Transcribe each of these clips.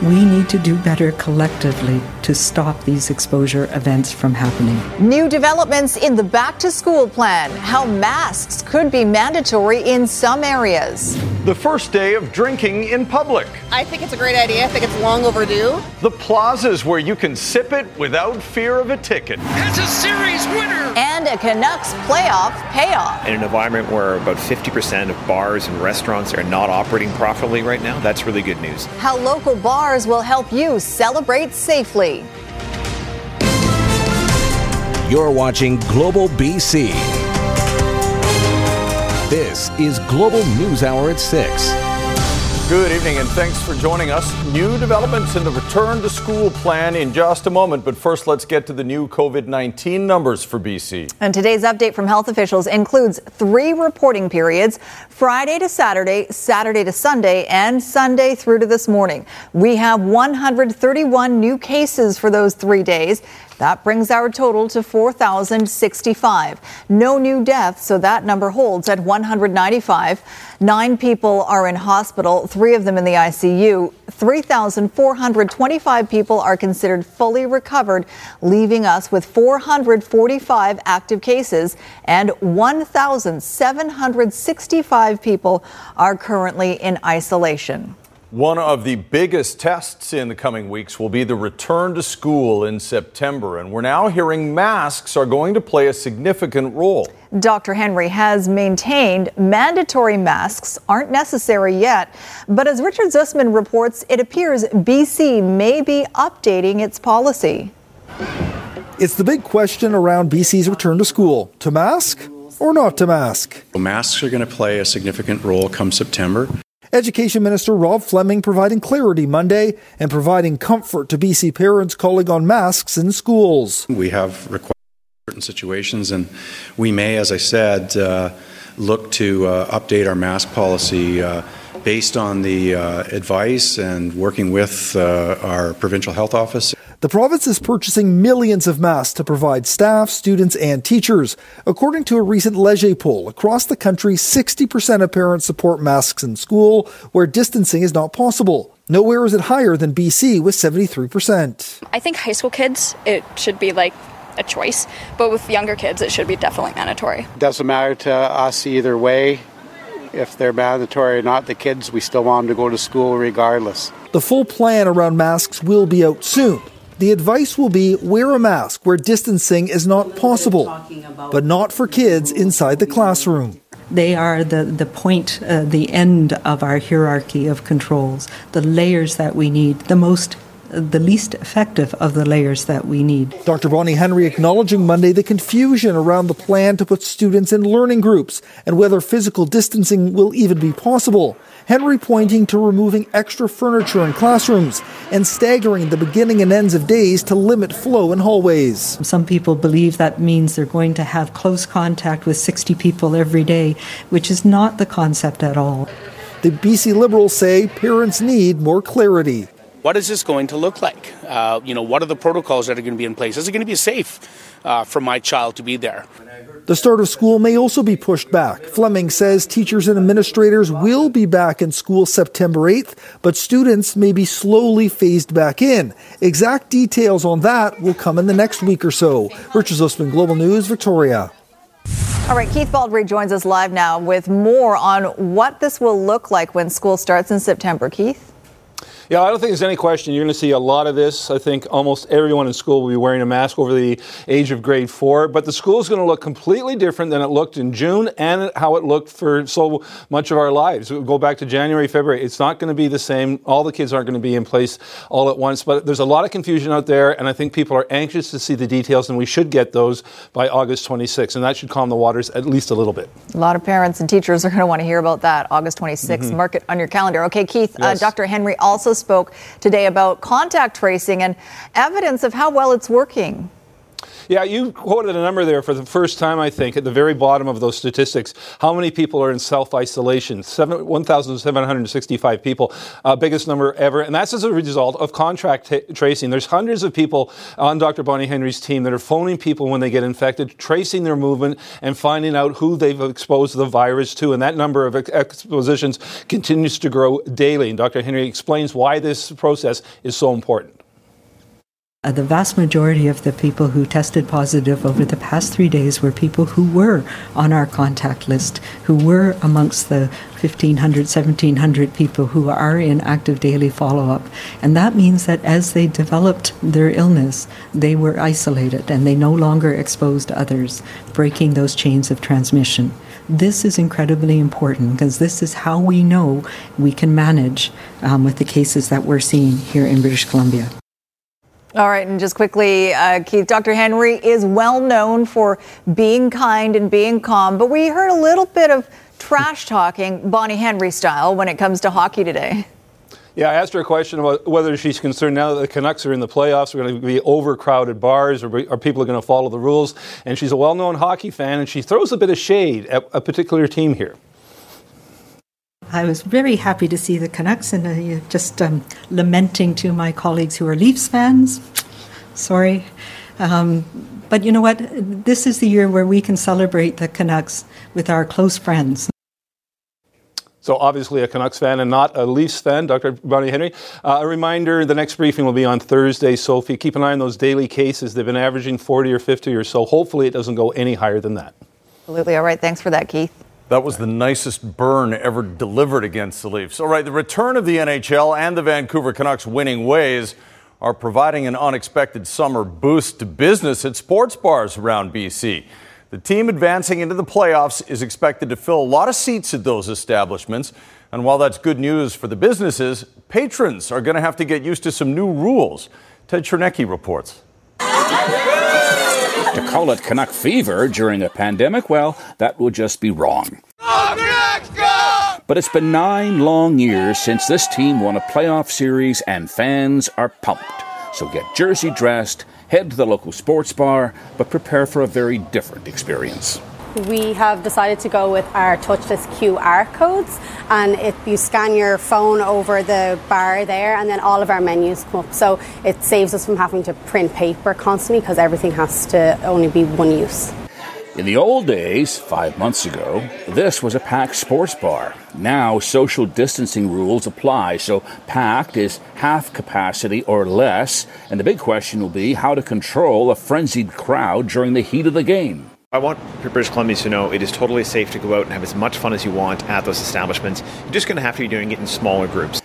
We need to do better collectively to stop these exposure events from happening. New developments in the back to school plan, how masks could be mandatory in some areas. The first day of drinking in public. I think it's a great idea. I think it's long overdue. The plazas where you can sip it without fear of a ticket. It's a series winner. And a Canucks playoff payoff. In an environment where about 50% of bars and restaurants are not operating properly right now, that's really good news. How local bars will help you celebrate safely. You're watching Global BC. This is Global News Hour at 6. Good evening and thanks for joining us. New developments in the return to school plan in just a moment, but first let's get to the new COVID 19 numbers for BC. And today's update from health officials includes three reporting periods Friday to Saturday, Saturday to Sunday, and Sunday through to this morning. We have 131 new cases for those three days. That brings our total to 4,065. No new deaths, so that number holds at 195. Nine people are in hospital, three of them in the ICU. 3,425 people are considered fully recovered, leaving us with 445 active cases, and 1,765 people are currently in isolation. One of the biggest tests in the coming weeks will be the return to school in September, and we're now hearing masks are going to play a significant role. Dr. Henry has maintained mandatory masks aren't necessary yet, but as Richard Zussman reports, it appears BC may be updating its policy. It's the big question around BC's return to school to mask or not to mask. Masks are going to play a significant role come September. Education Minister Rob Fleming providing clarity Monday and providing comfort to BC parents calling on masks in schools. We have required certain situations, and we may, as I said, uh, look to uh, update our mask policy uh, based on the uh, advice and working with uh, our provincial health office. The province is purchasing millions of masks to provide staff, students, and teachers. According to a recent Leger poll, across the country, 60% of parents support masks in school where distancing is not possible. Nowhere is it higher than BC with 73%. I think high school kids, it should be like a choice, but with younger kids, it should be definitely mandatory. Doesn't matter to us either way. If they're mandatory or not, the kids, we still want them to go to school regardless. The full plan around masks will be out soon. The advice will be wear a mask where distancing is not possible, but not for kids inside the classroom. They are the, the point, uh, the end of our hierarchy of controls, the layers that we need, the most the least effective of the layers that we need. Dr. Bonnie Henry acknowledging Monday the confusion around the plan to put students in learning groups and whether physical distancing will even be possible. Henry pointing to removing extra furniture in classrooms and staggering the beginning and ends of days to limit flow in hallways. Some people believe that means they're going to have close contact with 60 people every day, which is not the concept at all. The BC Liberals say parents need more clarity. What is this going to look like? Uh, you know, what are the protocols that are going to be in place? Is it going to be safe uh, for my child to be there? The start of school may also be pushed back. Fleming says teachers and administrators will be back in school September 8th, but students may be slowly phased back in. Exact details on that will come in the next week or so. Richard Zussman, Global News, Victoria. All right, Keith Baldrey joins us live now with more on what this will look like when school starts in September. Keith? Yeah, I don't think there's any question. You're going to see a lot of this. I think almost everyone in school will be wearing a mask over the age of grade four. But the school is going to look completely different than it looked in June and how it looked for so much of our lives. We'll go back to January, February. It's not going to be the same. All the kids aren't going to be in place all at once. But there's a lot of confusion out there, and I think people are anxious to see the details, and we should get those by August 26th. And that should calm the waters at least a little bit. A lot of parents and teachers are going to want to hear about that August 26th. Mm-hmm. Mark it on your calendar. Okay, Keith, yes. uh, Dr. Henry also spoke today about contact tracing and evidence of how well it's working. Yeah, you quoted a number there for the first time, I think, at the very bottom of those statistics. How many people are in self isolation? 1,765 people, uh, biggest number ever. And that's as a result of contract t- tracing. There's hundreds of people on Dr. Bonnie Henry's team that are phoning people when they get infected, tracing their movement, and finding out who they've exposed the virus to. And that number of ex- expositions continues to grow daily. And Dr. Henry explains why this process is so important. Uh, the vast majority of the people who tested positive over the past three days were people who were on our contact list, who were amongst the 1,500, 1,700 people who are in active daily follow up. And that means that as they developed their illness, they were isolated and they no longer exposed others, breaking those chains of transmission. This is incredibly important because this is how we know we can manage um, with the cases that we're seeing here in British Columbia. All right, and just quickly, uh, Keith, Dr. Henry is well known for being kind and being calm, but we heard a little bit of trash talking, Bonnie Henry style, when it comes to hockey today. Yeah, I asked her a question about whether she's concerned now that the Canucks are in the playoffs, are going to be overcrowded bars, or are people are going to follow the rules? And she's a well known hockey fan, and she throws a bit of shade at a particular team here. I was very happy to see the Canucks and uh, just um, lamenting to my colleagues who are Leafs fans. Sorry. Um, but you know what? This is the year where we can celebrate the Canucks with our close friends. So obviously a Canucks fan and not a Leafs fan, Dr. Bonnie Henry. Uh, a reminder, the next briefing will be on Thursday. Sophie, keep an eye on those daily cases. They've been averaging 40 or 50 or so. Hopefully it doesn't go any higher than that. Absolutely. All right. Thanks for that, Keith. That was the nicest burn ever delivered against the Leafs. All right, the return of the NHL and the Vancouver Canucks winning ways are providing an unexpected summer boost to business at sports bars around BC. The team advancing into the playoffs is expected to fill a lot of seats at those establishments. And while that's good news for the businesses, patrons are going to have to get used to some new rules. Ted Chernecki reports. To call it Canuck fever during a pandemic, well, that would just be wrong. But it's been nine long years since this team won a playoff series and fans are pumped. So get jersey dressed, head to the local sports bar, but prepare for a very different experience we have decided to go with our touchless QR codes, and if you scan your phone over the bar there, and then all of our menus come up. So it saves us from having to print paper constantly because everything has to only be one use. In the old days, five months ago, this was a packed sports bar. Now, social distancing rules apply, so packed is half capacity or less, and the big question will be how to control a frenzied crowd during the heat of the game. I want British Columbians to know it is totally safe to go out and have as much fun as you want at those establishments. You're just going to have to be doing it in smaller groups.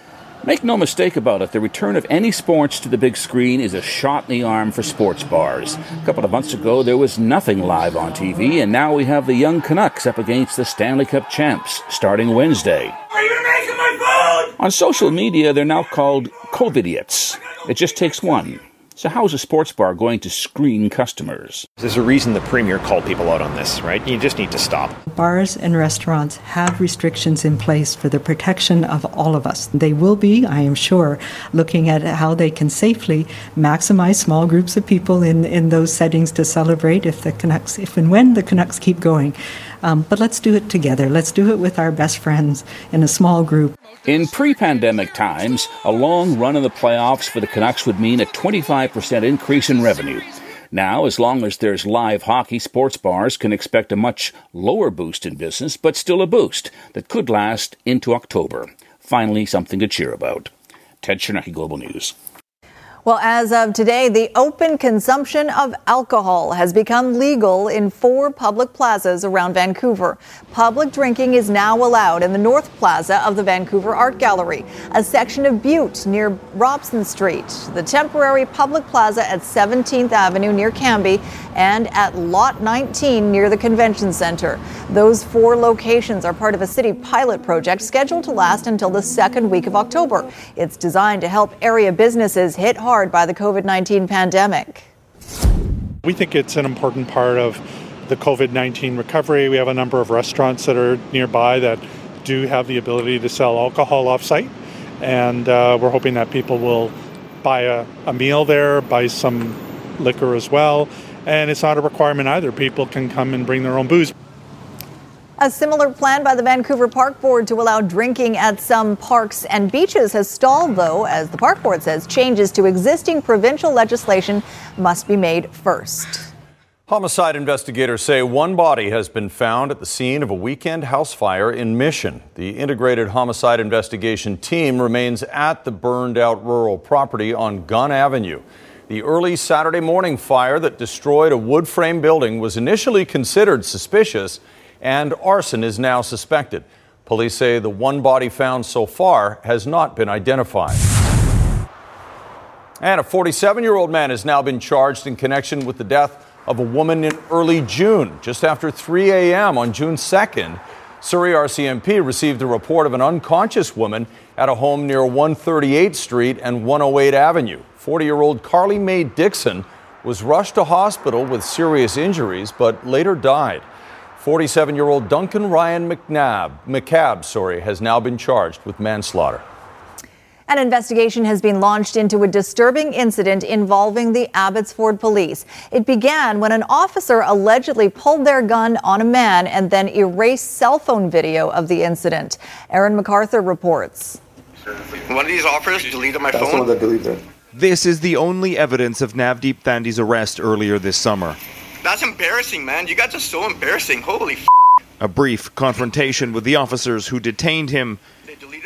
Make no mistake about it, the return of any sports to the big screen is a shot in the arm for sports bars. A couple of months ago, there was nothing live on TV, and now we have the young Canucks up against the Stanley Cup champs starting Wednesday. Are you making my phone? On social media, they're now called COVIDiots. It just takes one. So, how is a sports bar going to screen customers? There's a reason the Premier called people out on this, right? You just need to stop. Bars and restaurants have restrictions in place for the protection of all of us. They will be, I am sure, looking at how they can safely maximize small groups of people in, in those settings to celebrate if the Canucks, if and when the Canucks keep going. Um, but let's do it together. Let's do it with our best friends in a small group. In pre pandemic times, a long run in the playoffs for the Canucks would mean a 25% increase in revenue. Now, as long as there's live hockey, sports bars can expect a much lower boost in business, but still a boost that could last into October. Finally, something to cheer about. Ted Chernecki, Global News. Well, as of today, the open consumption of alcohol has become legal in four public plazas around Vancouver. Public drinking is now allowed in the North Plaza of the Vancouver Art Gallery, a section of Bute near Robson Street, the temporary public plaza at 17th Avenue near Cambie, and at Lot 19 near the Convention Center. Those four locations are part of a city pilot project scheduled to last until the second week of October. It's designed to help area businesses hit hard hard by the COVID 19 pandemic. We think it's an important part of the COVID 19 recovery. We have a number of restaurants that are nearby that do have the ability to sell alcohol off site, and uh, we're hoping that people will buy a, a meal there, buy some liquor as well, and it's not a requirement either. People can come and bring their own booze. A similar plan by the Vancouver Park Board to allow drinking at some parks and beaches has stalled, though, as the Park Board says changes to existing provincial legislation must be made first. Homicide investigators say one body has been found at the scene of a weekend house fire in Mission. The integrated homicide investigation team remains at the burned out rural property on Gunn Avenue. The early Saturday morning fire that destroyed a wood frame building was initially considered suspicious, and arson is now suspected. Police say the one body found so far has not been identified. And a 47 year old man has now been charged in connection with the death of a woman in early June. Just after 3 a.m. on June 2nd, Surrey RCMP received a report of an unconscious woman at a home near 138th Street and 108 Avenue. 40 year old Carly Mae Dixon was rushed to hospital with serious injuries but later died. 47 year old Duncan Ryan McNabb, McCabe sorry, has now been charged with manslaughter. An investigation has been launched into a disturbing incident involving the Abbotsford police. It began when an officer allegedly pulled their gun on a man and then erased cell phone video of the incident. Aaron MacArthur reports. One of these officers deleted my That's phone. that deleted This is the only evidence of Navdeep Thandi's arrest earlier this summer. That's embarrassing, man. You guys are so embarrassing. Holy f- A brief confrontation with the officers who detained him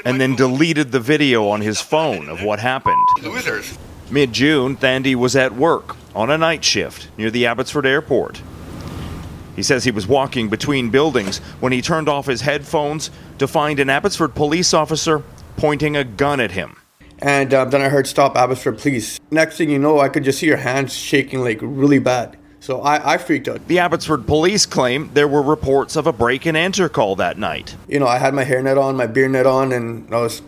and then deleted the video on his phone of what happened. Losers. Mid June, Thandi was at work on a night shift near the Abbotsford airport. He says he was walking between buildings when he turned off his headphones to find an Abbotsford police officer pointing a gun at him. And uh, then I heard, Stop Abbotsford, please. Next thing you know, I could just see your hands shaking like really bad. So I, I freaked out. The Abbotsford police claim there were reports of a break and enter call that night. You know, I had my hairnet on, my beard net on, and I was,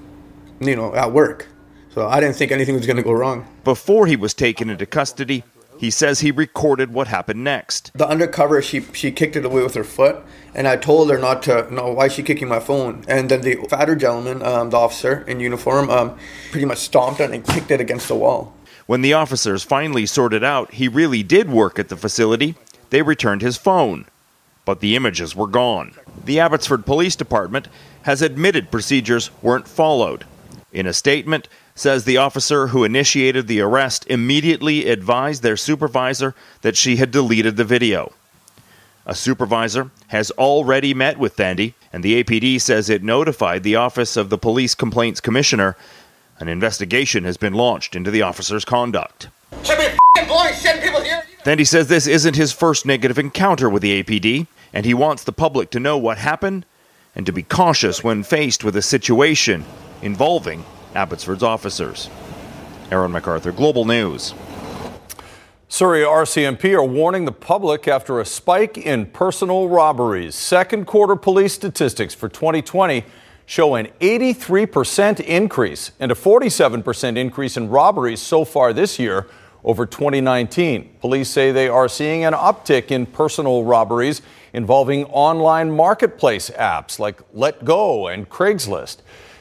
you know, at work. So I didn't think anything was going to go wrong. Before he was taken into custody, he says he recorded what happened next. The undercover, she she kicked it away with her foot, and I told her not to. No, why is she kicking my phone? And then the fatter gentleman, um, the officer in uniform, um, pretty much stomped it and kicked it against the wall. When the officers finally sorted out he really did work at the facility, they returned his phone. But the images were gone. The Abbotsford Police Department has admitted procedures weren't followed. In a statement, says the officer who initiated the arrest immediately advised their supervisor that she had deleted the video. A supervisor has already met with Thandi, and the APD says it notified the Office of the Police Complaints Commissioner an investigation has been launched into the officer's conduct. Thandi says this isn't his first negative encounter with the APD, and he wants the public to know what happened and to be cautious when faced with a situation involving Abbotsford's officers. Aaron MacArthur, Global News. Surrey RCMP are warning the public after a spike in personal robberies. Second quarter police statistics for 2020 show an 83% increase and a 47% increase in robberies so far this year over 2019. Police say they are seeing an uptick in personal robberies involving online marketplace apps like letgo and Craigslist.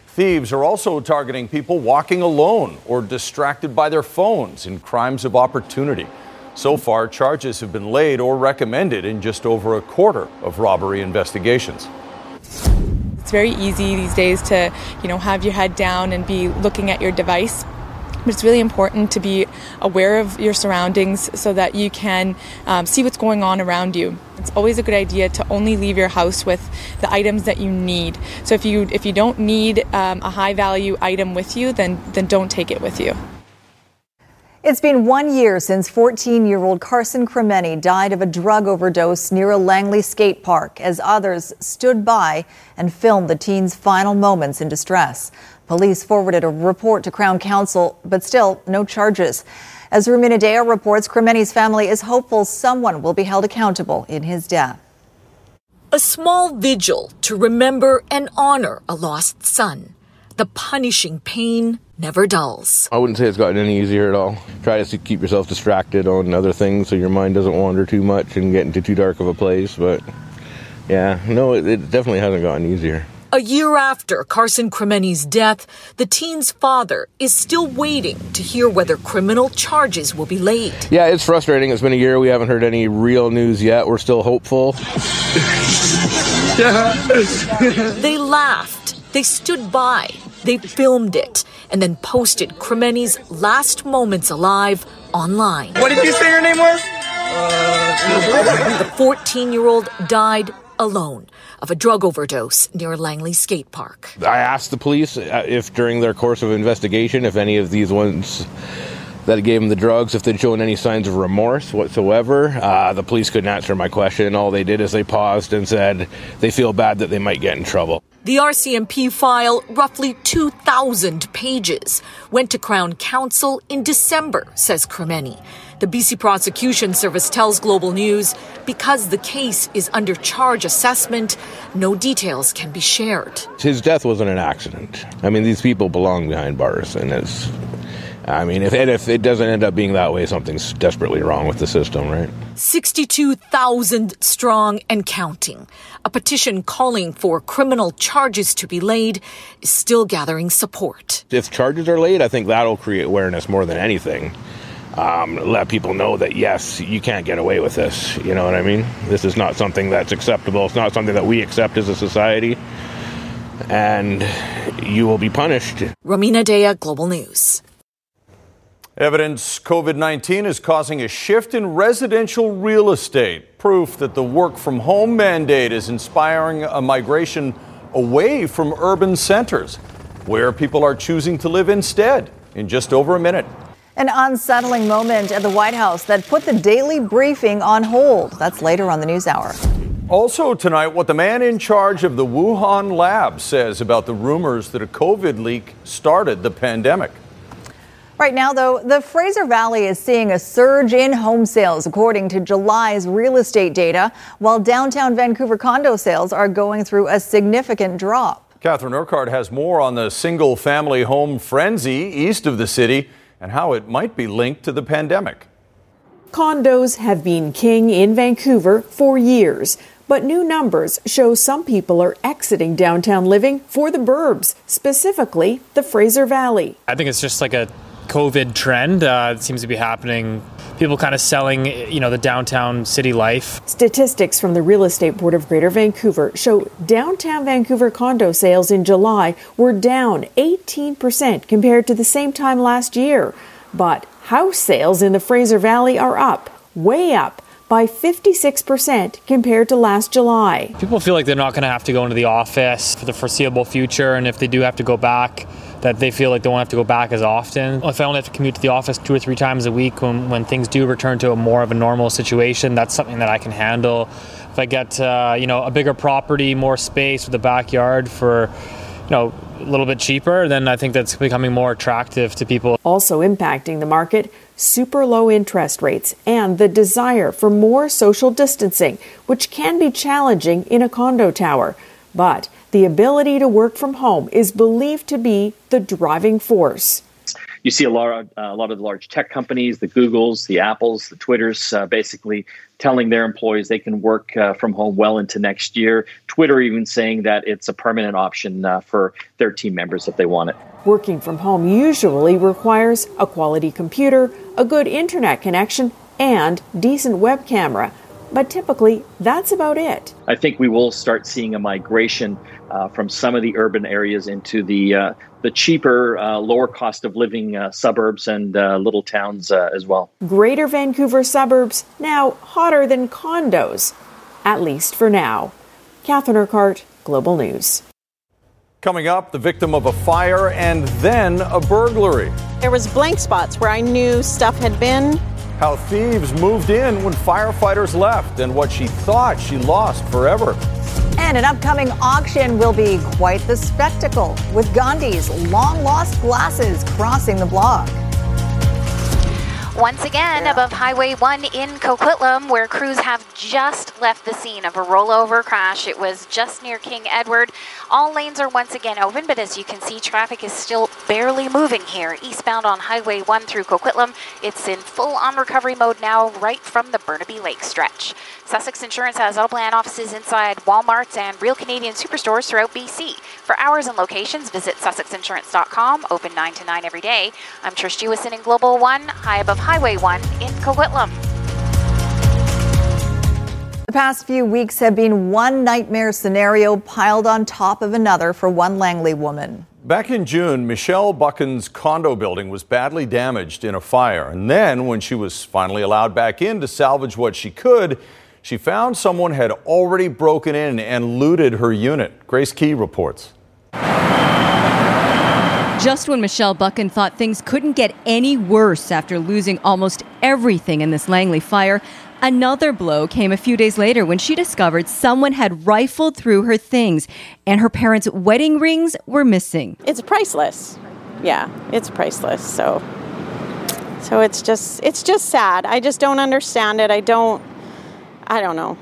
Thieves are also targeting people walking alone or distracted by their phones in crimes of opportunity. So far, charges have been laid or recommended in just over a quarter of robbery investigations. It's very easy these days to, you know, have your head down and be looking at your device. But it's really important to be aware of your surroundings so that you can um, see what's going on around you. It's always a good idea to only leave your house with the items that you need. So if you if you don't need um, a high value item with you, then then don't take it with you. It's been one year since 14 year old Carson Crimeni died of a drug overdose near a Langley skate park as others stood by and filmed the teen's final moments in distress. Police forwarded a report to Crown Counsel, but still no charges. As Rumina Daya reports, Crimeni's family is hopeful someone will be held accountable in his death. A small vigil to remember and honor a lost son. The punishing pain never dulls. I wouldn't say it's gotten any easier at all. Try to keep yourself distracted on other things so your mind doesn't wander too much and get into too dark of a place. But yeah, no, it, it definitely hasn't gotten easier. A year after Carson Crimeni's death, the teen's father is still waiting to hear whether criminal charges will be laid. Yeah, it's frustrating. It's been a year. We haven't heard any real news yet. We're still hopeful. they laughed. They stood by. They filmed it and then posted Crimeni's last moments alive online. What did you say your name was? the 14 year old died alone of a drug overdose near Langley Skate Park. I asked the police uh, if during their course of investigation, if any of these ones that gave him the drugs, if they'd shown any signs of remorse whatsoever. Uh, the police couldn't answer my question. All they did is they paused and said they feel bad that they might get in trouble. The RCMP file, roughly 2,000 pages, went to Crown Counsel in December, says Crimeni. The BC Prosecution Service tells Global News because the case is under charge assessment, no details can be shared. His death wasn't an accident. I mean, these people belong behind bars, and it's. I mean, if, if it doesn't end up being that way, something's desperately wrong with the system, right? 62,000 strong and counting. A petition calling for criminal charges to be laid is still gathering support. If charges are laid, I think that'll create awareness more than anything um, let people know that yes, you can't get away with this. You know what I mean? This is not something that's acceptable. It's not something that we accept as a society, and you will be punished. Rumina Daya, Global News. Evidence COVID 19 is causing a shift in residential real estate. Proof that the work from home mandate is inspiring a migration away from urban centers, where people are choosing to live instead. In just over a minute. An unsettling moment at the White House that put the daily briefing on hold. That's later on the news hour. Also, tonight, what the man in charge of the Wuhan lab says about the rumors that a COVID leak started the pandemic. Right now, though, the Fraser Valley is seeing a surge in home sales, according to July's real estate data, while downtown Vancouver condo sales are going through a significant drop. Catherine Urquhart has more on the single family home frenzy east of the city and how it might be linked to the pandemic. Condos have been king in Vancouver for years, but new numbers show some people are exiting downtown living for the burbs, specifically the Fraser Valley. I think it's just like a COVID trend. Uh, seems to be happening. People kind of selling, you know, the downtown city life. Statistics from the Real Estate Board of Greater Vancouver show downtown Vancouver condo sales in July were down 18% compared to the same time last year. But house sales in the Fraser Valley are up, way up by 56% compared to last July. People feel like they're not going to have to go into the office for the foreseeable future, and if they do have to go back, that they feel like they won't have to go back as often. If I only have to commute to the office two or three times a week when, when things do return to a more of a normal situation, that's something that I can handle. If I get uh, you know a bigger property, more space with a backyard for you know a little bit cheaper, then I think that's becoming more attractive to people. Also impacting the market, super low interest rates and the desire for more social distancing, which can be challenging in a condo tower. But the ability to work from home is believed to be the driving force. You see a lot, of, uh, a lot of the large tech companies, the Googles, the Apples, the Twitters, uh, basically telling their employees they can work uh, from home well into next year. Twitter even saying that it's a permanent option uh, for their team members if they want it. Working from home usually requires a quality computer, a good internet connection, and decent web camera. But typically, that's about it. I think we will start seeing a migration uh, from some of the urban areas into the uh, the cheaper, uh, lower cost of living uh, suburbs and uh, little towns uh, as well. Greater Vancouver suburbs now hotter than condos, at least for now. Catherine Urquhart, Global News. Coming up, the victim of a fire and then a burglary. There was blank spots where I knew stuff had been how thieves moved in when firefighters left and what she thought she lost forever. And an upcoming auction will be quite the spectacle, with Gandhi's long lost glasses crossing the block. Once again, yeah. above Highway 1 in Coquitlam, where crews have just left the scene of a rollover crash. It was just near King Edward. All lanes are once again open, but as you can see, traffic is still barely moving here. Eastbound on Highway 1 through Coquitlam, it's in full on recovery mode now, right from the Burnaby Lake stretch. Sussex Insurance has auto plan offices inside Walmarts and Real Canadian superstores throughout BC. For hours and locations, visit sussexinsurance.com, open 9 to 9 every day. I'm Trish Jewison in Global One, high above Highway 1 in Coquitlam. The past few weeks have been one nightmare scenario piled on top of another for one Langley woman. Back in June, Michelle Buchan's condo building was badly damaged in a fire. And then, when she was finally allowed back in to salvage what she could, she found someone had already broken in and looted her unit. Grace Ke reports. Just when Michelle Buchan thought things couldn't get any worse after losing almost everything in this Langley fire, another blow came a few days later when she discovered someone had rifled through her things and her parents' wedding rings were missing. It's priceless. Yeah, it's priceless. So so it's just it's just sad. I just don't understand it. I don't I don't know.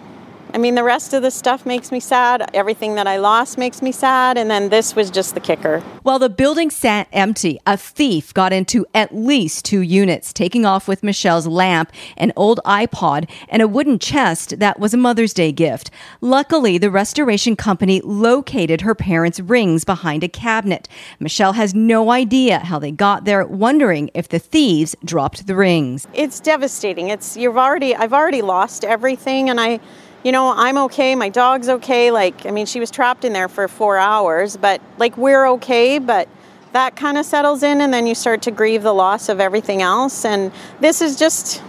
I mean, the rest of the stuff makes me sad. Everything that I lost makes me sad. And then this was just the kicker. While the building sat empty, a thief got into at least two units, taking off with Michelle's lamp, an old iPod, and a wooden chest that was a Mother's Day gift. Luckily, the restoration company located her parents' rings behind a cabinet. Michelle has no idea how they got there, wondering if the thieves dropped the rings. It's devastating. It's you've already I've already lost everything and I you know, I'm okay, my dog's okay. Like, I mean, she was trapped in there for four hours, but like, we're okay, but that kind of settles in, and then you start to grieve the loss of everything else. And this is just,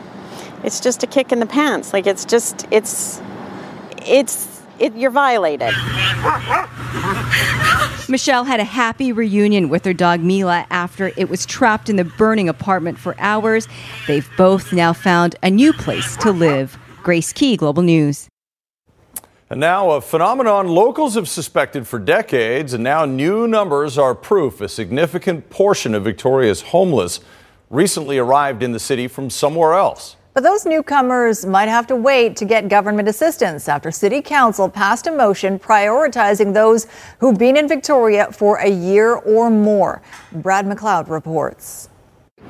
it's just a kick in the pants. Like, it's just, it's, it's, it, you're violated. Michelle had a happy reunion with her dog Mila after it was trapped in the burning apartment for hours. They've both now found a new place to live. Grace Ke, Global News. And now a phenomenon locals have suspected for decades, and now new numbers are proof a significant portion of Victoria's homeless recently arrived in the city from somewhere else. But those newcomers might have to wait to get government assistance after City Council passed a motion prioritizing those who've been in Victoria for a year or more. Brad McLeod reports.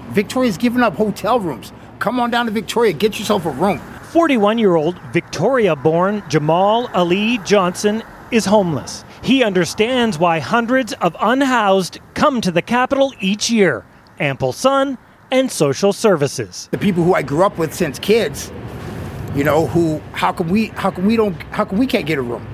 Victoria's given up hotel rooms. Come on down to Victoria, get yourself a room. 41 year old Victoria born Jamal Ali Johnson is homeless. He understands why hundreds of unhoused come to the capital each year ample sun and social services. The people who I grew up with since kids, you know, who how can we how can we don't how can we can't get a room?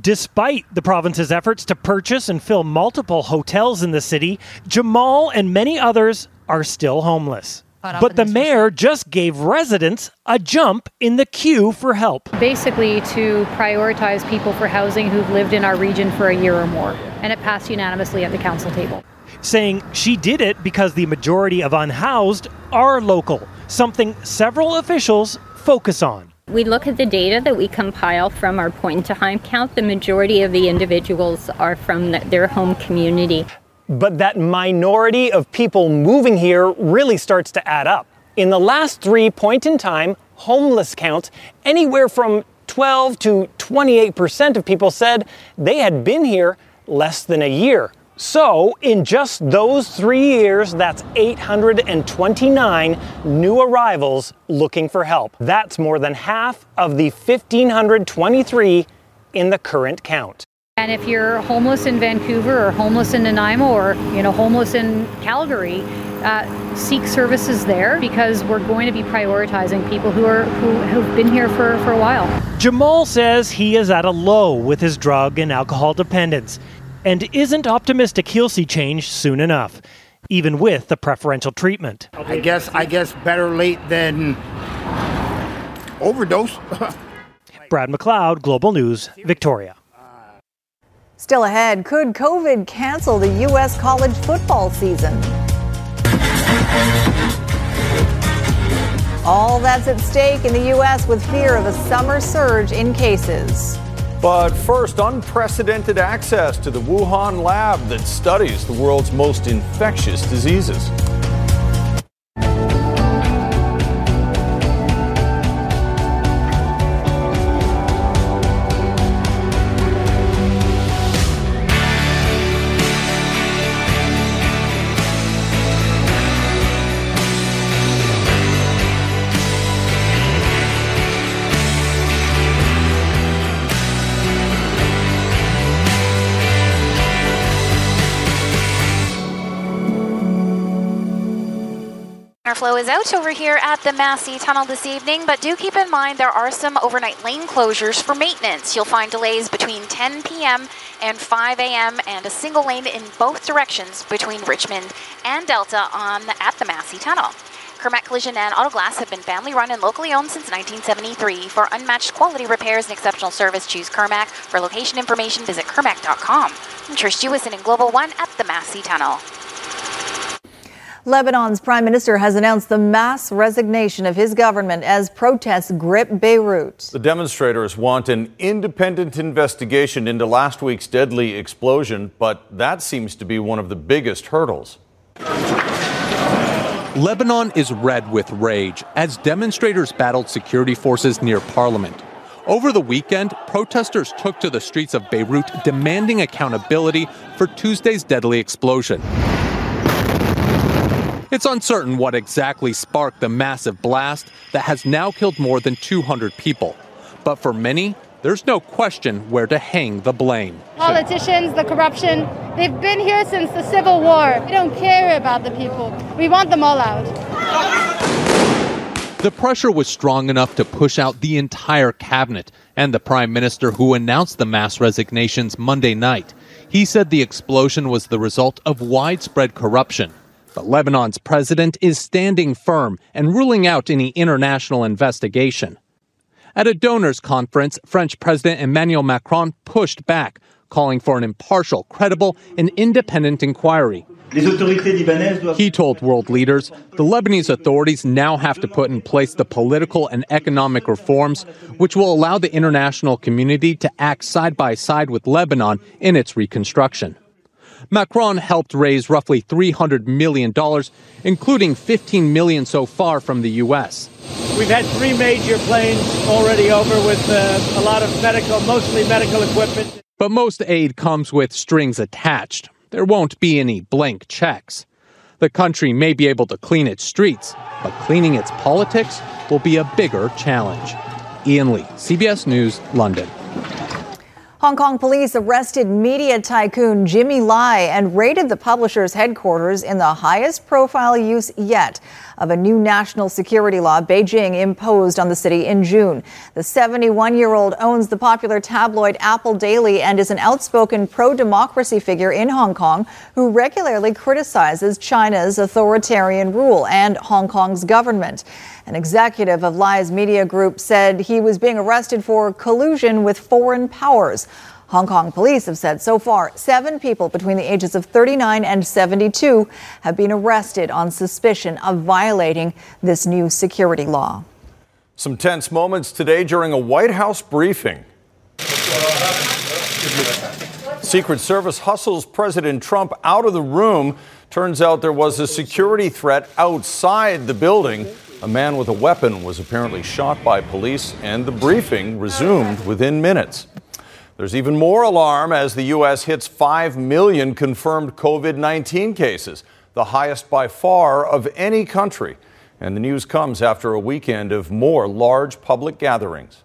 Despite the province's efforts to purchase and fill multiple hotels in the city, Jamal and many others are still homeless. But the mayor just gave residents a jump in the queue for help. Basically, to prioritize people for housing who've lived in our region for a year or more. And it passed unanimously at the council table. Saying she did it because the majority of unhoused are local, something several officials focus on. We look at the data that we compile from our point in time count. The majority of the individuals are from the, their home community. But that minority of people moving here really starts to add up. In the last three point in time homeless counts, anywhere from 12 to 28% of people said they had been here less than a year. So, in just those three years, that's 829 new arrivals looking for help. That's more than half of the 1,523 in the current count. And if you're homeless in Vancouver or homeless in Nanaimo or you know homeless in Calgary, uh, seek services there because we're going to be prioritizing people who are who have been here for, for a while. Jamal says he is at a low with his drug and alcohol dependence and isn't optimistic he'll see change soon enough, even with the preferential treatment. I guess I guess better late than overdose. Brad McLeod, Global News, Victoria. Still ahead, could COVID cancel the U.S. college football season? All that's at stake in the U.S. with fear of a summer surge in cases. But first, unprecedented access to the Wuhan lab that studies the world's most infectious diseases. Counterflow is out over here at the Massey Tunnel this evening, but do keep in mind there are some overnight lane closures for maintenance. You'll find delays between 10 p.m. and 5 a.m. and a single lane in both directions between Richmond and Delta on at the Massey Tunnel. Kermac Collision and Auto Glass have been family run and locally owned since 1973. For unmatched quality repairs and exceptional service, choose Kermac. For location information, visit kermac.com. I'm Trish Jewison in Global One at the Massey Tunnel. Lebanon's prime minister has announced the mass resignation of his government as protests grip Beirut. The demonstrators want an independent investigation into last week's deadly explosion, but that seems to be one of the biggest hurdles. Lebanon is red with rage as demonstrators battled security forces near parliament. Over the weekend, protesters took to the streets of Beirut demanding accountability for Tuesday's deadly explosion. It's uncertain what exactly sparked the massive blast that has now killed more than 200 people. But for many, there's no question where to hang the blame. Politicians, the corruption, they've been here since the Civil War. We don't care about the people. We want them all out. The pressure was strong enough to push out the entire cabinet and the prime minister who announced the mass resignations Monday night. He said the explosion was the result of widespread corruption but Lebanon's president is standing firm and ruling out any international investigation. At a donors conference, French President Emmanuel Macron pushed back, calling for an impartial, credible, and independent inquiry. He told world leaders the Lebanese authorities now have to put in place the political and economic reforms which will allow the international community to act side by side with Lebanon in its reconstruction. Macron helped raise roughly $300 million, including 15 million so far from the U.S. We've had three major planes already over with uh, a lot of medical, mostly medical equipment. But most aid comes with strings attached. There won't be any blank checks. The country may be able to clean its streets, but cleaning its politics will be a bigger challenge. Ian Lee, CBS News, London. Hong Kong police arrested media tycoon Jimmy Lai and raided the publisher's headquarters in the highest profile use yet of a new national security law Beijing imposed on the city in June. The 71 year old owns the popular tabloid Apple Daily and is an outspoken pro democracy figure in Hong Kong who regularly criticizes China's authoritarian rule and Hong Kong's government. An executive of Lai's media group said he was being arrested for collusion with foreign powers. Hong Kong police have said so far seven people between the ages of 39 and 72 have been arrested on suspicion of violating this new security law. Some tense moments today during a White House briefing. Secret Service hustles President Trump out of the room. Turns out there was a security threat outside the building. A man with a weapon was apparently shot by police, and the briefing resumed within minutes. There's even more alarm as the U.S. hits 5 million confirmed COVID 19 cases, the highest by far of any country. And the news comes after a weekend of more large public gatherings.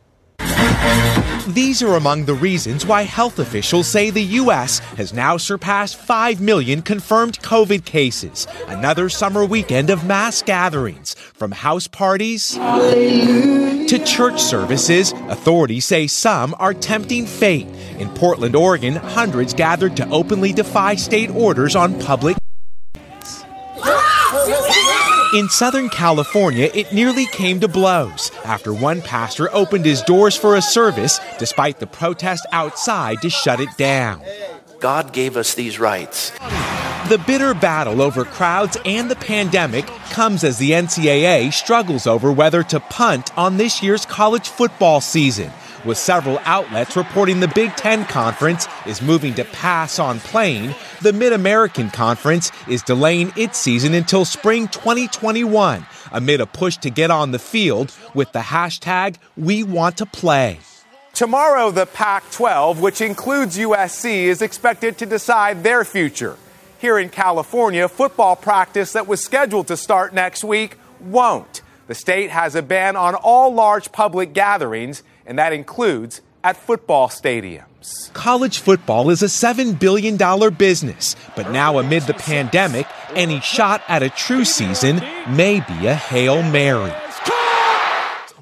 These are among the reasons why health officials say the U.S. has now surpassed 5 million confirmed COVID cases. Another summer weekend of mass gatherings, from house parties to church services. Authorities say some are tempting fate. In Portland, Oregon, hundreds gathered to openly defy state orders on public. In Southern California, it nearly came to blows after one pastor opened his doors for a service despite the protest outside to shut it down. God gave us these rights. The bitter battle over crowds and the pandemic comes as the NCAA struggles over whether to punt on this year's college football season with several outlets reporting the Big Ten Conference is moving to pass on playing, the Mid American Conference is delaying its season until spring 2021 amid a push to get on the field with the hashtag We Want to Play. Tomorrow, the Pac 12, which includes USC, is expected to decide their future. Here in California, football practice that was scheduled to start next week won't. The state has a ban on all large public gatherings, and that includes at football stadiums. College football is a $7 billion business, but now amid the pandemic, Any shot at a true season may be a Hail Mary.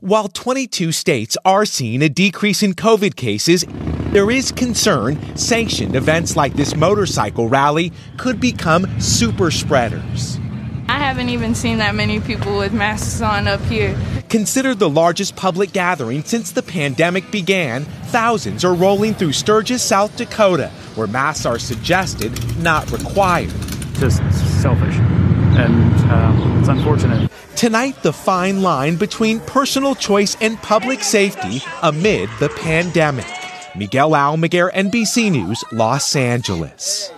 While 22 states are seeing a decrease in COVID cases, there is concern sanctioned events like this motorcycle rally could become super spreaders. I haven't even seen that many people with masks on up here. Considered the largest public gathering since the pandemic began, thousands are rolling through Sturgis, South Dakota, where masks are suggested, not required. Just selfish, and um, it's unfortunate. Tonight, the fine line between personal choice and public safety amid the pandemic. Miguel Almaguer, NBC News, Los Angeles.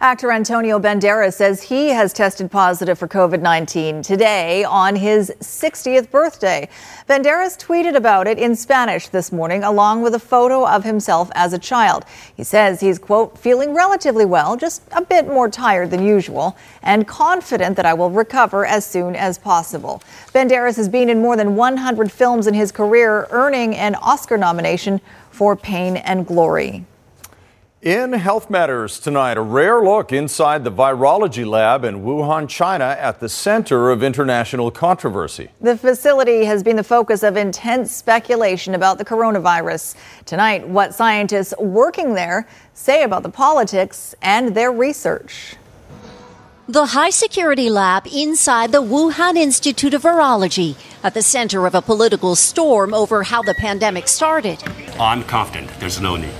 Actor Antonio Banderas says he has tested positive for COVID 19 today on his 60th birthday. Banderas tweeted about it in Spanish this morning, along with a photo of himself as a child. He says he's, quote, feeling relatively well, just a bit more tired than usual, and confident that I will recover as soon as possible. Banderas has been in more than 100 films in his career, earning an Oscar nomination for Pain and Glory. In Health Matters tonight, a rare look inside the virology lab in Wuhan, China, at the center of international controversy. The facility has been the focus of intense speculation about the coronavirus. Tonight, what scientists working there say about the politics and their research. The high security lab inside the Wuhan Institute of Virology at the center of a political storm over how the pandemic started. I'm confident there's no need.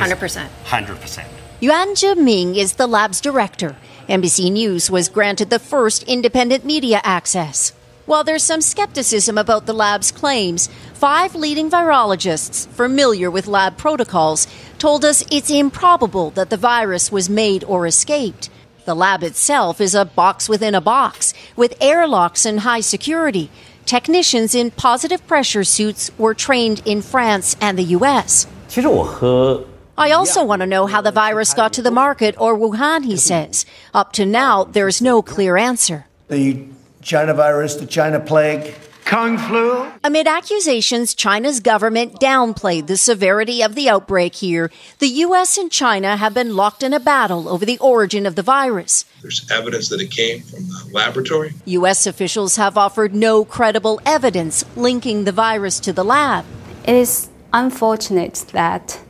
100%. 100%. Yuan Zhiming is the lab's director. NBC News was granted the first independent media access. While there's some skepticism about the lab's claims, five leading virologists familiar with lab protocols told us it's improbable that the virus was made or escaped. The lab itself is a box within a box, with airlocks and high security. Technicians in positive pressure suits were trained in France and the US. 其实我和 I also want to know how the virus got to the market or Wuhan, he says. Up to now, there's no clear answer. The China virus, the China plague, Kung flu. Amid accusations, China's government downplayed the severity of the outbreak here. The U.S. and China have been locked in a battle over the origin of the virus. There's evidence that it came from the laboratory. U.S. officials have offered no credible evidence linking the virus to the lab. It is unfortunate that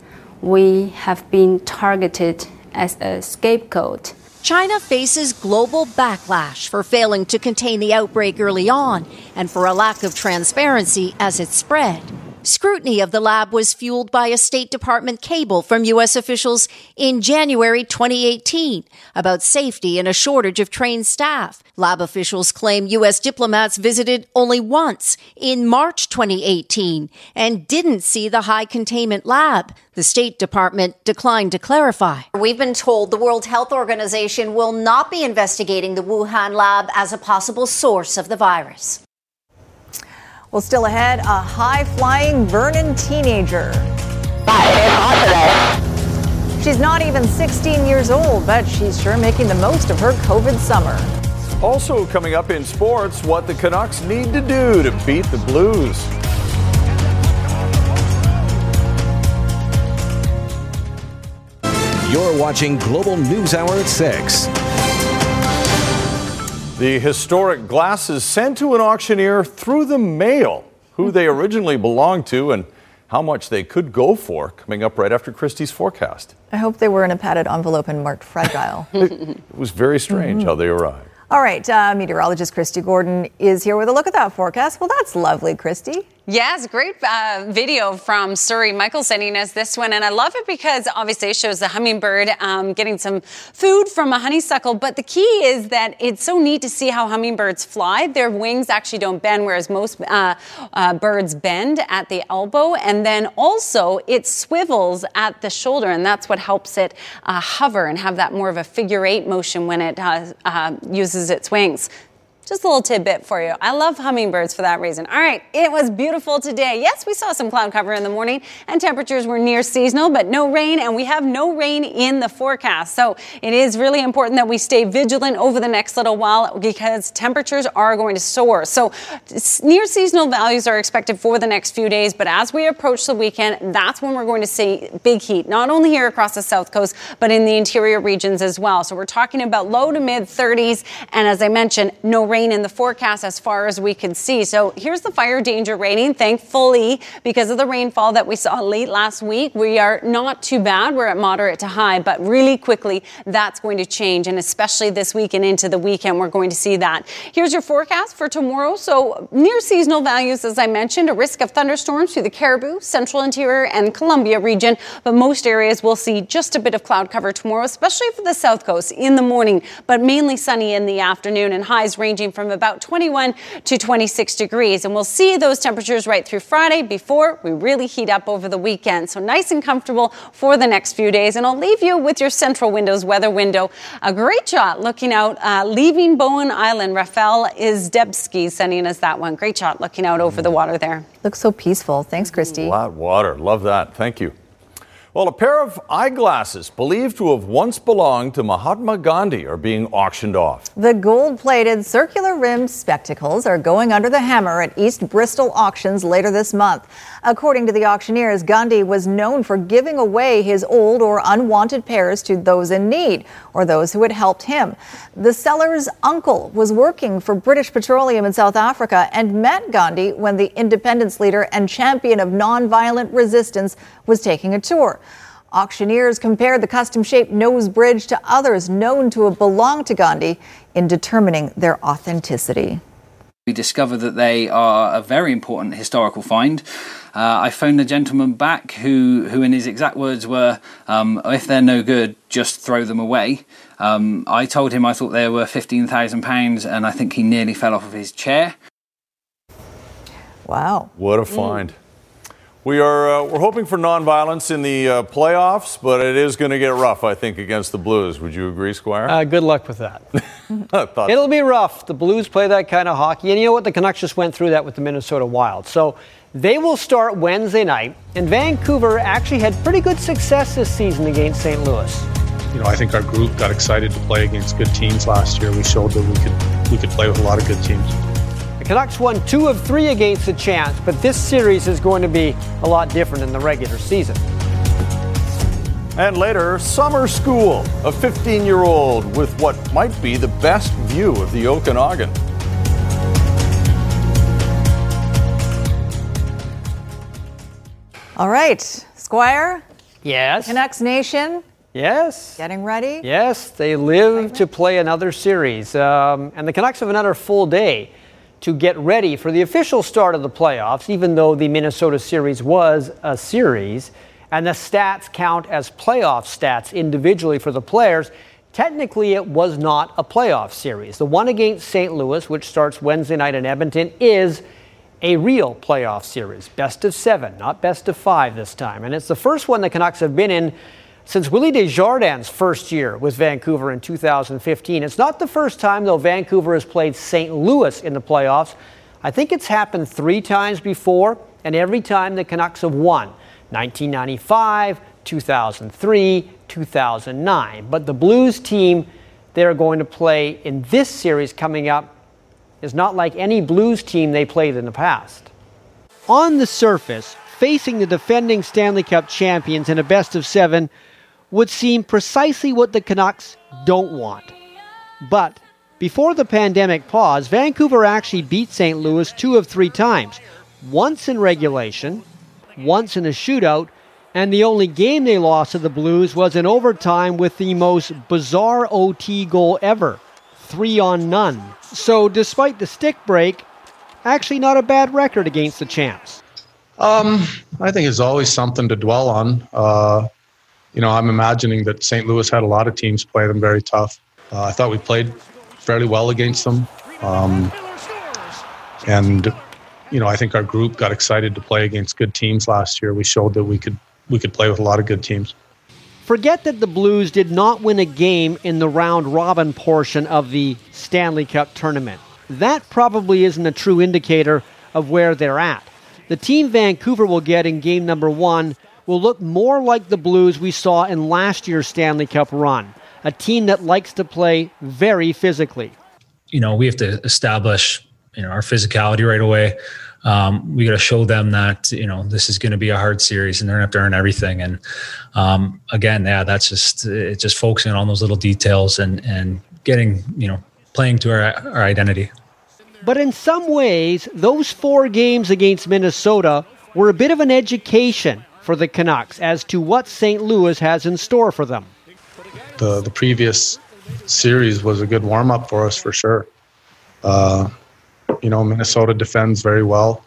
we have been targeted as a scapegoat. China faces global backlash for failing to contain the outbreak early on and for a lack of transparency as it spread. Scrutiny of the lab was fueled by a State Department cable from U.S. officials in January 2018 about safety and a shortage of trained staff. Lab officials claim U.S. diplomats visited only once in March 2018 and didn't see the high containment lab. The State Department declined to clarify. We've been told the World Health Organization will not be investigating the Wuhan lab as a possible source of the virus. Well, still ahead, a high flying Vernon teenager. She's not even 16 years old, but she's sure making the most of her COVID summer. Also, coming up in sports, what the Canucks need to do to beat the Blues. You're watching Global News Hour at 6. The historic glasses sent to an auctioneer through the mail, who they originally belonged to and how much they could go for, coming up right after Christy's forecast. I hope they were in a padded envelope and marked fragile. it was very strange how they arrived. All right, uh, meteorologist Christy Gordon is here with a look at that forecast. Well, that's lovely, Christy. Yes, great uh, video from Surrey. Michael sending us this one, and I love it because obviously it shows the hummingbird um, getting some food from a honeysuckle. But the key is that it's so neat to see how hummingbirds fly. Their wings actually don't bend, whereas most uh, uh, birds bend at the elbow, and then also it swivels at the shoulder, and that's what helps it uh, hover and have that more of a figure eight motion when it uh, uses its wings. Just a little tidbit for you. I love hummingbirds for that reason. All right, it was beautiful today. Yes, we saw some cloud cover in the morning and temperatures were near seasonal, but no rain, and we have no rain in the forecast. So it is really important that we stay vigilant over the next little while because temperatures are going to soar. So near seasonal values are expected for the next few days, but as we approach the weekend, that's when we're going to see big heat, not only here across the south coast, but in the interior regions as well. So we're talking about low to mid 30s, and as I mentioned, no rain in the forecast as far as we can see. So here's the fire danger rating. Thankfully, because of the rainfall that we saw late last week, we are not too bad. We're at moderate to high, but really quickly that's going to change, and especially this week and into the weekend, we're going to see that. Here's your forecast for tomorrow. So near seasonal values, as I mentioned, a risk of thunderstorms through the Cariboo, Central Interior, and Columbia region, but most areas will see just a bit of cloud cover tomorrow, especially for the south coast in the morning, but mainly sunny in the afternoon and highs ranging from about 21 to 26 degrees. And we'll see those temperatures right through Friday before we really heat up over the weekend. So nice and comfortable for the next few days. And I'll leave you with your central windows weather window. A great shot looking out, uh, leaving Bowen Island. Rafael Izdebski sending us that one. Great shot looking out over the water there. Looks so peaceful. Thanks, Christy. A lot of water. Love that. Thank you. Well, a pair of eyeglasses believed to have once belonged to Mahatma Gandhi are being auctioned off. The gold plated, circular rimmed spectacles are going under the hammer at East Bristol auctions later this month. According to the auctioneers, Gandhi was known for giving away his old or unwanted pairs to those in need or those who had helped him. The seller's uncle was working for British Petroleum in South Africa and met Gandhi when the independence leader and champion of nonviolent resistance was taking a tour. Auctioneers compared the custom shaped nose bridge to others known to have belonged to Gandhi in determining their authenticity. We discovered that they are a very important historical find. Uh, I phoned the gentleman back who, who in his exact words were, um, if they're no good, just throw them away. Um, I told him I thought they were £15,000 and I think he nearly fell off of his chair. Wow. What a find. Mm. We are uh, we're hoping for nonviolence in the uh, playoffs, but it is going to get rough, I think, against the Blues. Would you agree, Squire? Uh, good luck with that. It'll be rough. The Blues play that kind of hockey, and you know what? The Canucks just went through that with the Minnesota Wild. So they will start Wednesday night, and Vancouver actually had pretty good success this season against St. Louis. You know, I think our group got excited to play against good teams last year. We showed that we could we could play with a lot of good teams. Canucks won two of three against the Champs, but this series is going to be a lot different than the regular season. And later, summer school. A 15 year old with what might be the best view of the Okanagan. All right, Squire. Yes. Canucks Nation. Yes. Getting ready? Yes, they live to play another series. Um, and the Canucks have another full day to get ready for the official start of the playoffs, even though the Minnesota series was a series, and the stats count as playoff stats individually for the players. Technically, it was not a playoff series. The one against St. Louis, which starts Wednesday night in Edmonton, is a real playoff series. Best of seven, not best of five this time. And it's the first one the Canucks have been in since Willie Desjardins' first year with Vancouver in 2015, it's not the first time, though, Vancouver has played St. Louis in the playoffs. I think it's happened three times before, and every time the Canucks have won 1995, 2003, 2009. But the Blues team they're going to play in this series coming up is not like any Blues team they played in the past. On the surface, facing the defending Stanley Cup champions in a best of seven would seem precisely what the Canucks don't want. But before the pandemic pause, Vancouver actually beat St. Louis two of three times once in regulation, once in a shootout, and the only game they lost to the Blues was in overtime with the most bizarre OT goal ever three on none. So, despite the stick break, actually not a bad record against the champs. Um, I think it's always something to dwell on. Uh, you know, I'm imagining that St. Louis had a lot of teams play them very tough. Uh, I thought we played fairly well against them. Um, and, you know, I think our group got excited to play against good teams last year. We showed that we could we could play with a lot of good teams. Forget that the Blues did not win a game in the round robin portion of the Stanley Cup tournament. that probably isn't a true indicator of where they're at. The team Vancouver will get in game number one will look more like the Blues we saw in last year's Stanley Cup run, a team that likes to play very physically. You know, we have to establish you know our physicality right away. Um, we got to show them that you know this is going to be a hard series and they're going to have to earn everything. And um, again, yeah, that's just it's just focusing on those little details and and getting you know playing to our, our identity. But in some ways, those four games against Minnesota were a bit of an education for the Canucks as to what St. Louis has in store for them. The the previous series was a good warm up for us for sure. Uh, you know, Minnesota defends very well.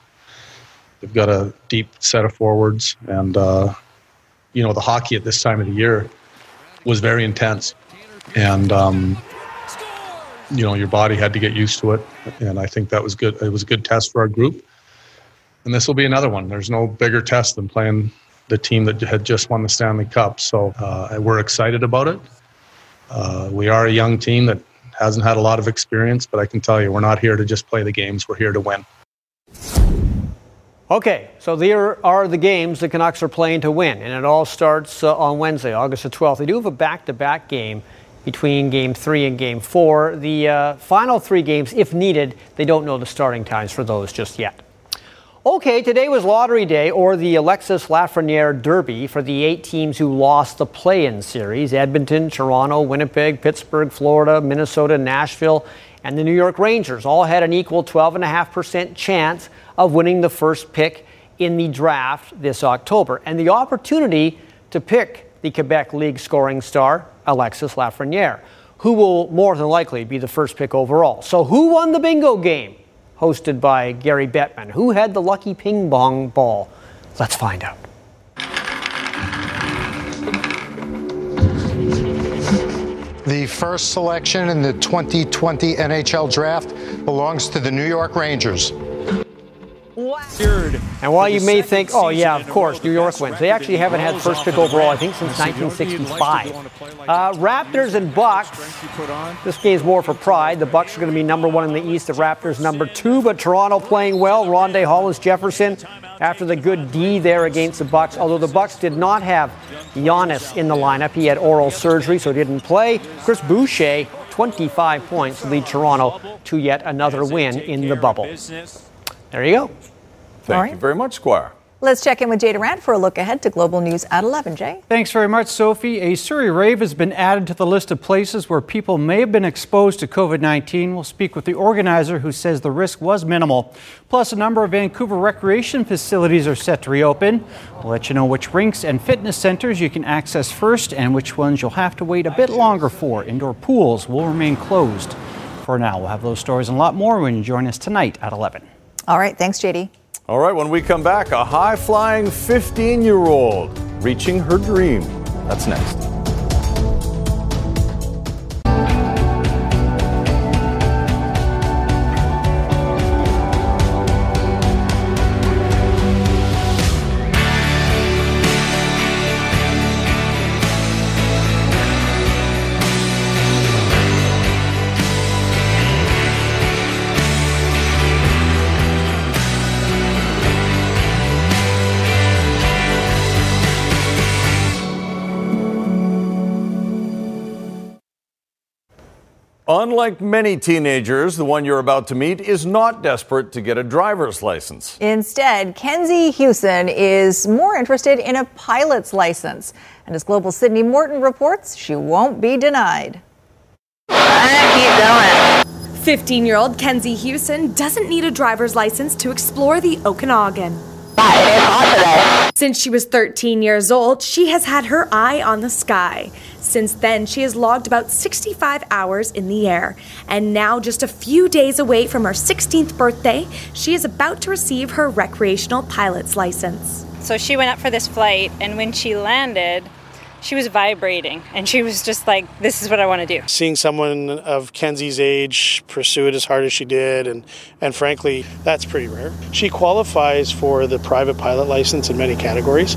They've got a deep set of forwards, and uh, you know the hockey at this time of the year was very intense, and um, you know your body had to get used to it, and I think that was good. It was a good test for our group, and this will be another one. There's no bigger test than playing the team that had just won the Stanley Cup, so uh, we're excited about it. Uh, we are a young team that hasn't had a lot of experience, but I can tell you, we're not here to just play the games. We're here to win. Okay, so there are the games the Canucks are playing to win, and it all starts uh, on Wednesday, August the 12th. They do have a back to back game between game three and game four. The uh, final three games, if needed, they don't know the starting times for those just yet. Okay, today was Lottery Day, or the Alexis Lafreniere Derby for the eight teams who lost the play in series Edmonton, Toronto, Winnipeg, Pittsburgh, Florida, Minnesota, Nashville, and the New York Rangers all had an equal 12.5% chance of winning the first pick in the draft this October. And the opportunity to pick the Quebec League scoring star, Alexis Lafreniere, who will more than likely be the first pick overall. So, who won the bingo game? Hosted by Gary Bettman. Who had the lucky ping pong ball? Let's find out. The first selection in the 2020 NHL draft belongs to the New York Rangers. And while you may think, oh, yeah, of course, New York wins, they actually haven't had first pick overall, I think, since 1965. Uh, Raptors and Bucks. This game's more for pride. The Bucks are going to be number one in the East, the Raptors number two, but Toronto playing well. Rondae Hollis Jefferson after the good D there against the Bucks. Although the Bucks did not have Giannis in the lineup, he had oral surgery, so didn't play. Chris Boucher, 25 points, lead Toronto to yet another win in the bubble. There you go. Thank right. you very much, Squire. Let's check in with Jay Durant for a look ahead to global news at 11. Jay? Thanks very much, Sophie. A Surrey rave has been added to the list of places where people may have been exposed to COVID 19. We'll speak with the organizer who says the risk was minimal. Plus, a number of Vancouver recreation facilities are set to reopen. We'll let you know which rinks and fitness centers you can access first and which ones you'll have to wait a bit longer for. Indoor pools will remain closed for now. We'll have those stories and a lot more when you join us tonight at 11. All right. Thanks, JD. All right, when we come back, a high flying 15 year old reaching her dream. That's next. Unlike many teenagers, the one you're about to meet is not desperate to get a driver's license. Instead, Kenzie Hewson is more interested in a pilot's license. And as Global Sydney Morton reports, she won't be denied. I keep going. 15 year old Kenzie Hewson doesn't need a driver's license to explore the Okanagan. Since she was 13 years old, she has had her eye on the sky. Since then, she has logged about 65 hours in the air. And now, just a few days away from her 16th birthday, she is about to receive her recreational pilot's license. So she went up for this flight, and when she landed, she was vibrating and she was just like this is what i want to do. Seeing someone of kenzie's age pursue it as hard as she did and, and frankly that's pretty rare. She qualifies for the private pilot license in many categories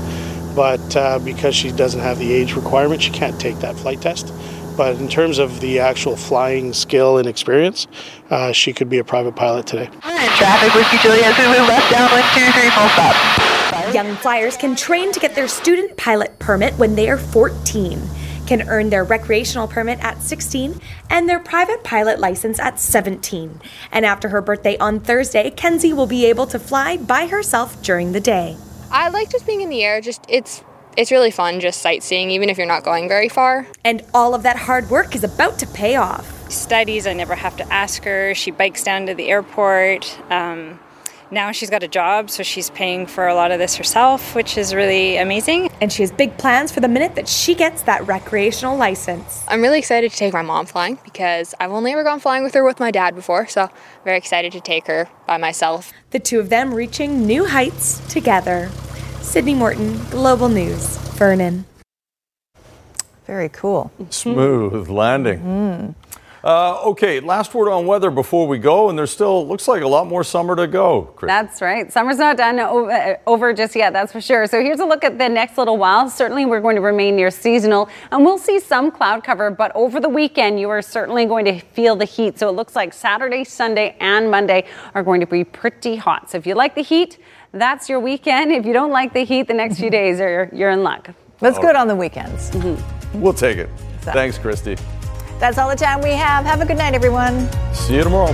but uh, because she doesn't have the age requirement she can't take that flight test But in terms of the actual flying skill and experience, uh, she could be a private pilot today. Traffic Whiskey Juliet, we move left downwind, two, three, full stop. Young flyers can train to get their student pilot permit when they are 14, can earn their recreational permit at 16, and their private pilot license at 17. And after her birthday on Thursday, Kenzie will be able to fly by herself during the day. I like just being in the air. Just it's it's really fun just sightseeing, even if you're not going very far. And all of that hard work is about to pay off. Studies, I never have to ask her. She bikes down to the airport. Um, now she's got a job, so she's paying for a lot of this herself, which is really amazing. And she has big plans for the minute that she gets that recreational license. I'm really excited to take my mom flying because I've only ever gone flying with her with my dad before, so I'm very excited to take her by myself. The two of them reaching new heights together. Sydney Morton, Global News, Vernon. Very cool. Smooth landing. Mm. Uh, okay, last word on weather before we go, and there's still looks like a lot more summer to go. Chris. That's right. Summer's not done over, over just yet, that's for sure. So here's a look at the next little while. Certainly, we're going to remain near seasonal, and we'll see some cloud cover, but over the weekend, you are certainly going to feel the heat. So it looks like Saturday, Sunday, and Monday are going to be pretty hot. So if you like the heat, that's your weekend. If you don't like the heat, the next few days are you're in luck. That's good on the weekends. Mm-hmm. We'll take it. Thanks, Christy. That's all the time we have. Have a good night, everyone. See you tomorrow.